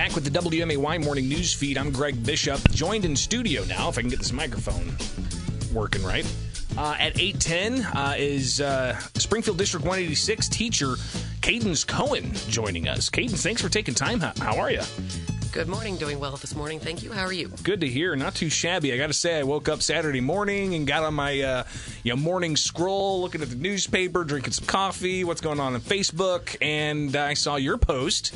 Back with the WMAY morning news feed. I'm Greg Bishop, joined in studio now, if I can get this microphone working right. Uh, at 810 uh, is uh, Springfield District 186 teacher Cadence Cohen joining us. Cadence, thanks for taking time. How, how are you? Good morning. Doing well this morning. Thank you. How are you? Good to hear. Not too shabby. I got to say, I woke up Saturday morning and got on my uh, you know morning scroll, looking at the newspaper, drinking some coffee, what's going on on Facebook, and I saw your post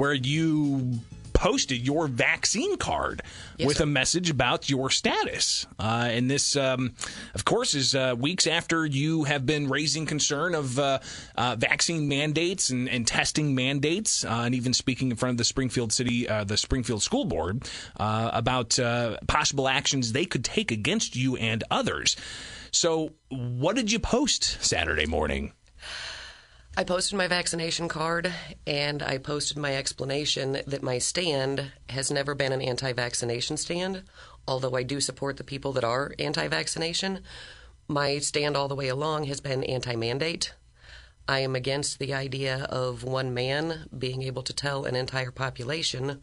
where you posted your vaccine card yes, with sir. a message about your status. Uh, and this, um, of course, is uh, weeks after you have been raising concern of uh, uh vaccine mandates and, and testing mandates, uh, and even speaking in front of the Springfield City, uh, the Springfield School Board, about possible actions they could take against you and others. So, what did you post Saturday morning? I posted my vaccination card and I posted my explanation that my stand has never been an anti vaccination stand, although I do support the people that are anti vaccination. My stand all the way along has been anti mandate. I am against the idea of one man being able to tell an entire population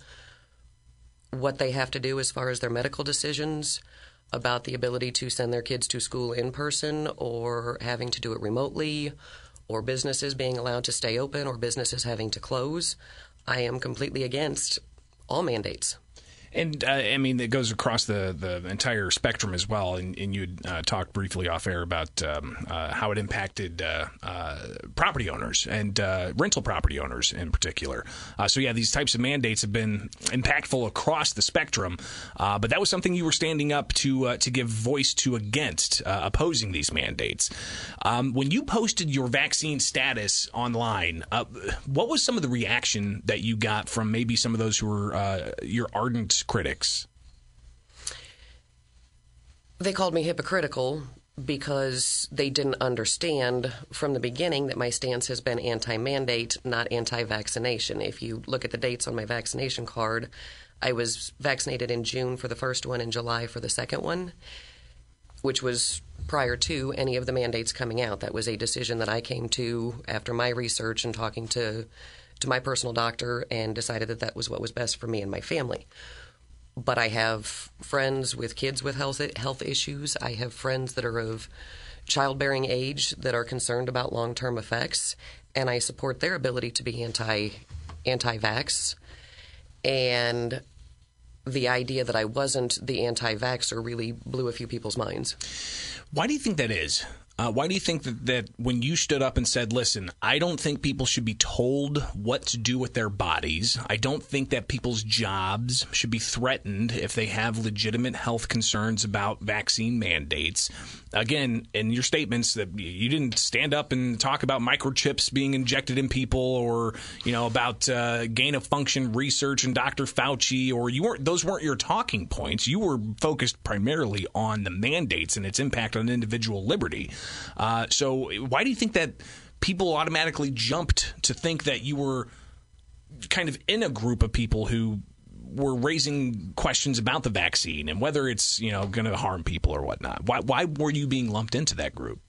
what they have to do as far as their medical decisions, about the ability to send their kids to school in person or having to do it remotely or businesses being allowed to stay open or businesses having to close. I am completely against all mandates. And uh, I mean, it goes across the, the entire spectrum as well. And, and you uh, talked briefly off air about um, uh, how it impacted uh, uh, property owners and uh, rental property owners in particular. so, yeah, these types of mandates have been impactful across the spectrum. but that was something you were standing up to to give voice to against opposing these mandates. Um, when you posted your vaccine status online, what was some of the reaction that you got from maybe some of those who were your ardent critics? They called me hypocritical because they didn't understand from the beginning that my stance has been anti mandate, not anti vaccination. If you look at the dates on my vaccination card, I was vaccinated in June for the first one and July for the second one, which was prior to any of the mandates coming out. That was a decision that I came to after my research and talking to to my personal doctor and decided that that was what was best for me and my family but I have friends with kids with health health issues. I have friends that are of childbearing age that are concerned about long term effects, and I support their ability to be anti anti vax. And the idea that I wasn't the anti vaxxer really blew a few people's minds. Why do you think that is? Uh, why do you think that, that when you stood up and said, listen, I don't think people should be told what to do with their bodies. I don't think that people's jobs should be threatened if they have legitimate health concerns about vaccine mandates. Again, in your statements that you didn't stand up and talk about microchips being injected in people or, you know, about uh, gain of function research and Dr. Fauci or you weren't, those weren't your talking points. You were focused primarily on the mandates and its impact on individual liberty. Uh, so why do you think that people automatically jumped to think that you were kind of in a group of people who were raising questions about the vaccine and whether it's you know going to harm people or whatnot? Why why were you being lumped into that group?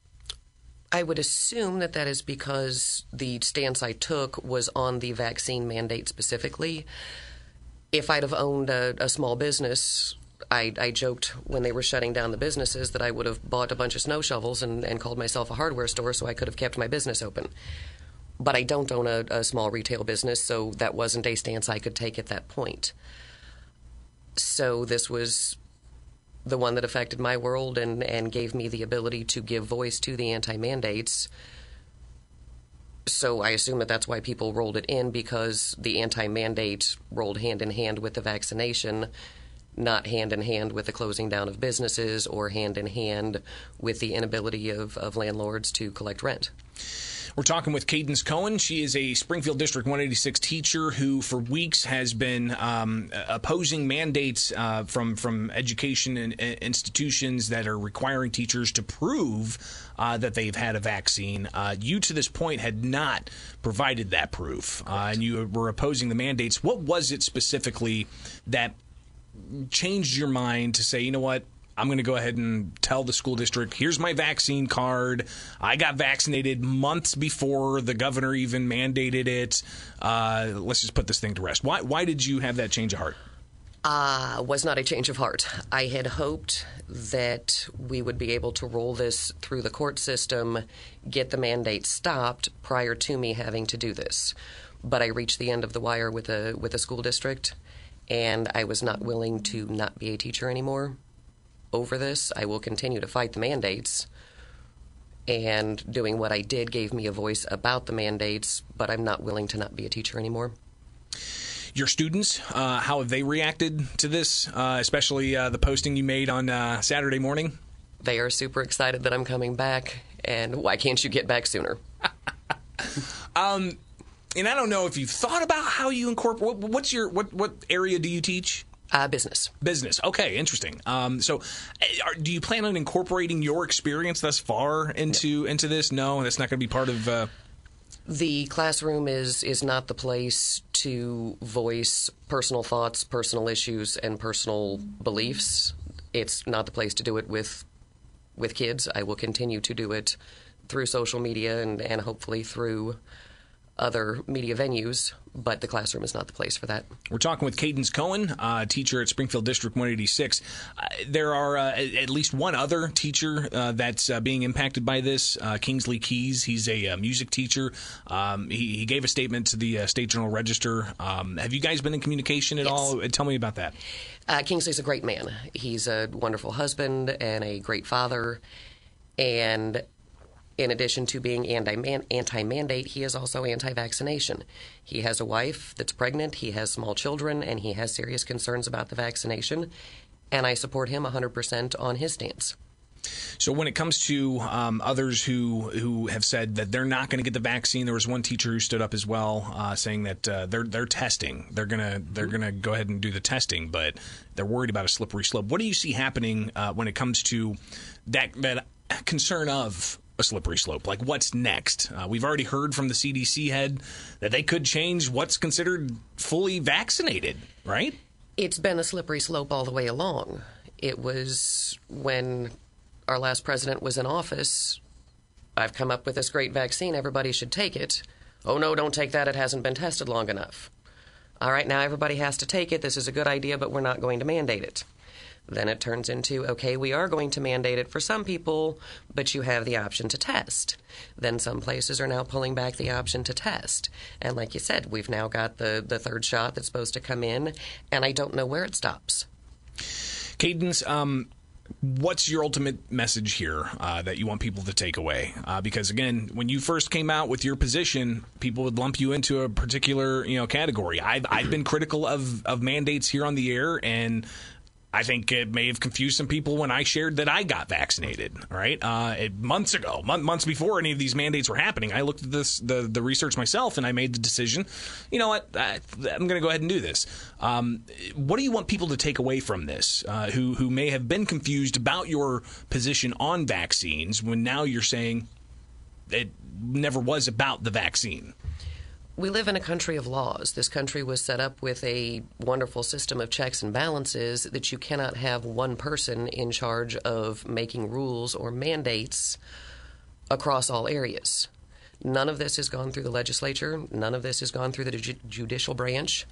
I would assume that that is because the stance I took was on the vaccine mandate specifically. If I'd have owned a, a small business I, I, joked when they were shutting down the businesses that I would have bought a bunch of snow shovels and, and, called myself a hardware store so I could have kept my business open. But I don't own a, a small retail business, so that wasn't a stance I could take at that point. So this was the one that affected my world and, and gave me the ability to give voice to the anti mandates. So I assume that that's why people rolled it in because the anti mandate rolled hand in hand with the vaccination not hand in hand with the closing down of businesses or hand in hand with the inability of, of landlords to collect rent. We're talking with Cadence Cohen. She is a Springfield District 186 teacher who, for weeks, has been um, opposing mandates uh, from from education and, institutions that are requiring teachers to prove uh, that they've had a vaccine. Uh, you, to this point, had not provided that proof, uh, and you were opposing the mandates. What was it specifically that changed your mind to say, you know what? I'm going to go ahead and tell the school district, here's my vaccine card. I got vaccinated months before the governor even mandated it. Uh, let's just put this thing to rest. Why, why did you have that change of heart? Uh, was not a change of heart. I had hoped that we would be able to roll this through the court system, get the mandate stopped prior to me having to do this. But I reached the end of the wire with a with a school district, and I was not willing to not be a teacher anymore. Over this, I will continue to fight the mandates. And doing what I did gave me a voice about the mandates, but I'm not willing to not be a teacher anymore your students, uh, how have they reacted to this, uh, especially uh, the posting you made on uh, Saturday morning? They are super excited that I'm coming back, and why can't you get back sooner? um, and I don't know if you've thought about how you incorporate. What, what's your what what area do you teach? Uh, business. Business. Okay, interesting. Um, so, eh, are, do you plan on incorporating your experience thus far into no. into this? No, that's not going to be part of. Uh, the classroom is is not the place to voice personal thoughts, personal issues, and personal beliefs. It's not the place to do it with with kids. I will continue to do it through social media and, and hopefully through other media venues, but the classroom is not the place for that. We're talking with Cadence Cohen, uh, teacher at Springfield District 186. Uh, there are uh, at least one other teacher uh, that's uh, being impacted by this, uh, Kingsley Keys. He's a music teacher. Um, he, he, gave a statement to the State Journal Register. Um, have you guys been in communication at yes. all? Tell me about that. Kingsley's a great man. He's a wonderful husband and a great father. And in addition to being anti mandate, he is also anti vaccination. He has a wife that's pregnant, he has small children, and he has serious concerns about the vaccination. And I support him 100% on his stance. So when it comes to um, others who who have said that they're not going to get the vaccine, there was one teacher who stood up as well, uh, saying that uh, they're they're testing. They're gonna they're gonna go ahead and do the testing, but they're worried about a slippery slope. What do you see happening uh, when it comes to that that concern of a slippery slope. Like, what's next? Uh, we've already heard from the CDC head that they could change what's considered fully vaccinated, right? It's been a slippery slope all the way along. It was when our last president was in office. I've come up with this great vaccine. Everybody should take it. Oh, no, don't take that. It hasn't been tested long enough. All right, now everybody has to take it. This is a good idea, but we're not going to mandate it. Then it turns into okay, we are going to mandate it for some people, but you have the option to test. Then some places are now pulling back the option to test. And like you said, we've now got the, the third shot that's supposed to come in, and I don't know where it stops. Cadence, um, what's your ultimate message here uh, that you want people to take away? Uh, because again, when you first came out with your position, people would lump you into a particular you know category. I've I've been critical of of mandates here on the air, and I think it may have confused some people when I shared that I got vaccinated. Right, uh, months ago, months before any of these mandates were happening, I looked at this the the research myself and I made the decision. You know what? I, am going to go ahead and do this. Um, what do you want people to take away from this? Uh, who who may have been confused about your position on vaccines when now you're saying it never was about the vaccine we live in a country of laws. This country was set up with a wonderful system of checks and balances that you cannot have one person in charge of making rules or mandates across all areas. None of this has gone through the legislature, none of this has gone through the ju- judicial branch.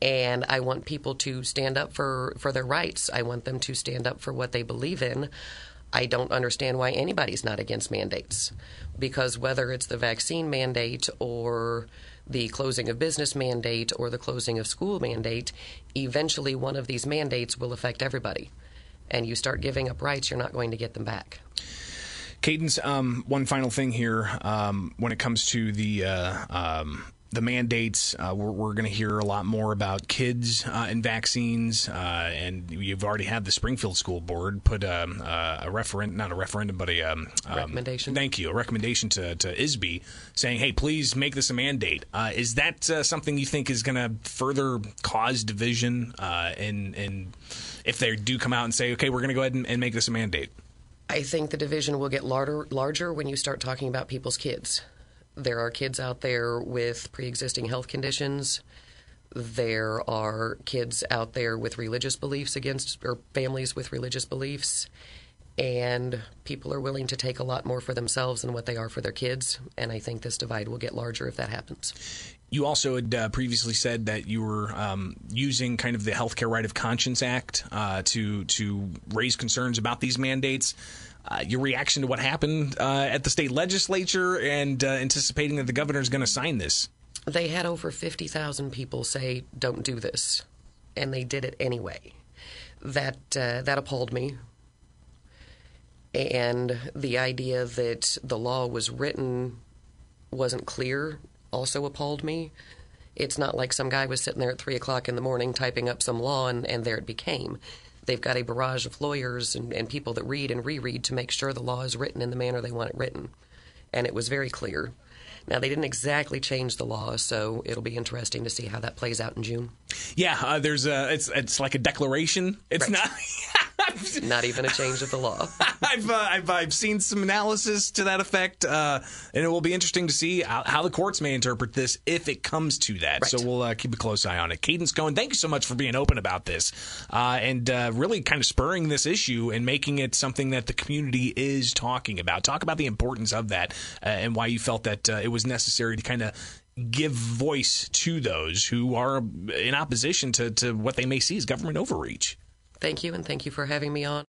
And I want people to stand up for, for their rights. I want them to stand up for what they believe in. I don't understand why anybody's not against mandates because whether it's the vaccine mandate or the closing of business mandate or the closing of school mandate, eventually one of these mandates will affect everybody. And you start giving up rights, you're not going to get them back. Cadence, um, one final thing here um, when it comes to the uh, um, the mandates. Uh, we're, we're going to hear a lot more about kids uh, and vaccines, uh, and you've already had the Springfield School Board put um, uh, a referendum, not a referendum, but a um, um, recommendation. Thank you, a recommendation to, to ISB saying, "Hey, please make this a mandate." Uh, is that uh, something you think is going to further cause division? and and if they do come out and say, "Okay, we're going to go ahead and, and make this a mandate." I think the division will get larger, larger when you start talking about people's kids. There are kids out there with pre existing health conditions There are kids out there with religious beliefs against, or families with religious beliefs, and people are willing to take a lot more for themselves than what they are for their kids. And I think this divide will get larger if that happens. You also had uh, previously said that you were um, using kind of the Healthcare Right of Conscience Act uh, to to raise concerns about these mandates. Uh, your reaction to what happened uh, at the state legislature and uh, anticipating that the governor is going to sign this? They had over 50,000 people say, don't do this. And they did it anyway. That, uh, that appalled me. And the idea that the law was written wasn't clear also appalled me. It's not like some guy was sitting there at 3 o'clock in the morning typing up some law and, and there it became. They've got a barrage of lawyers and, and people that read and reread to make sure the law is written in the manner they want it written. And it was very clear. Now, they didn't exactly change the law, so it'll be interesting to see how that plays out in June. Yeah, uh, there's a it's it's like a declaration. It's Right. not. Not even a change of the law. I've, uh, I've I've seen some analysis to that effect, uh, and it will be interesting to see how, how the courts may interpret this if it comes to that. Right. So we'll uh, keep a close eye on it. Cadence Cohen, thank you so much for being open about this uh, and uh, really kind of spurring this issue and making it something that the community is talking about. Talk about the importance of that uh, and why you felt that uh, it was necessary to kind of give voice to those who are in opposition to, to what they may see as government overreach. Thank you, and thank you for having me on.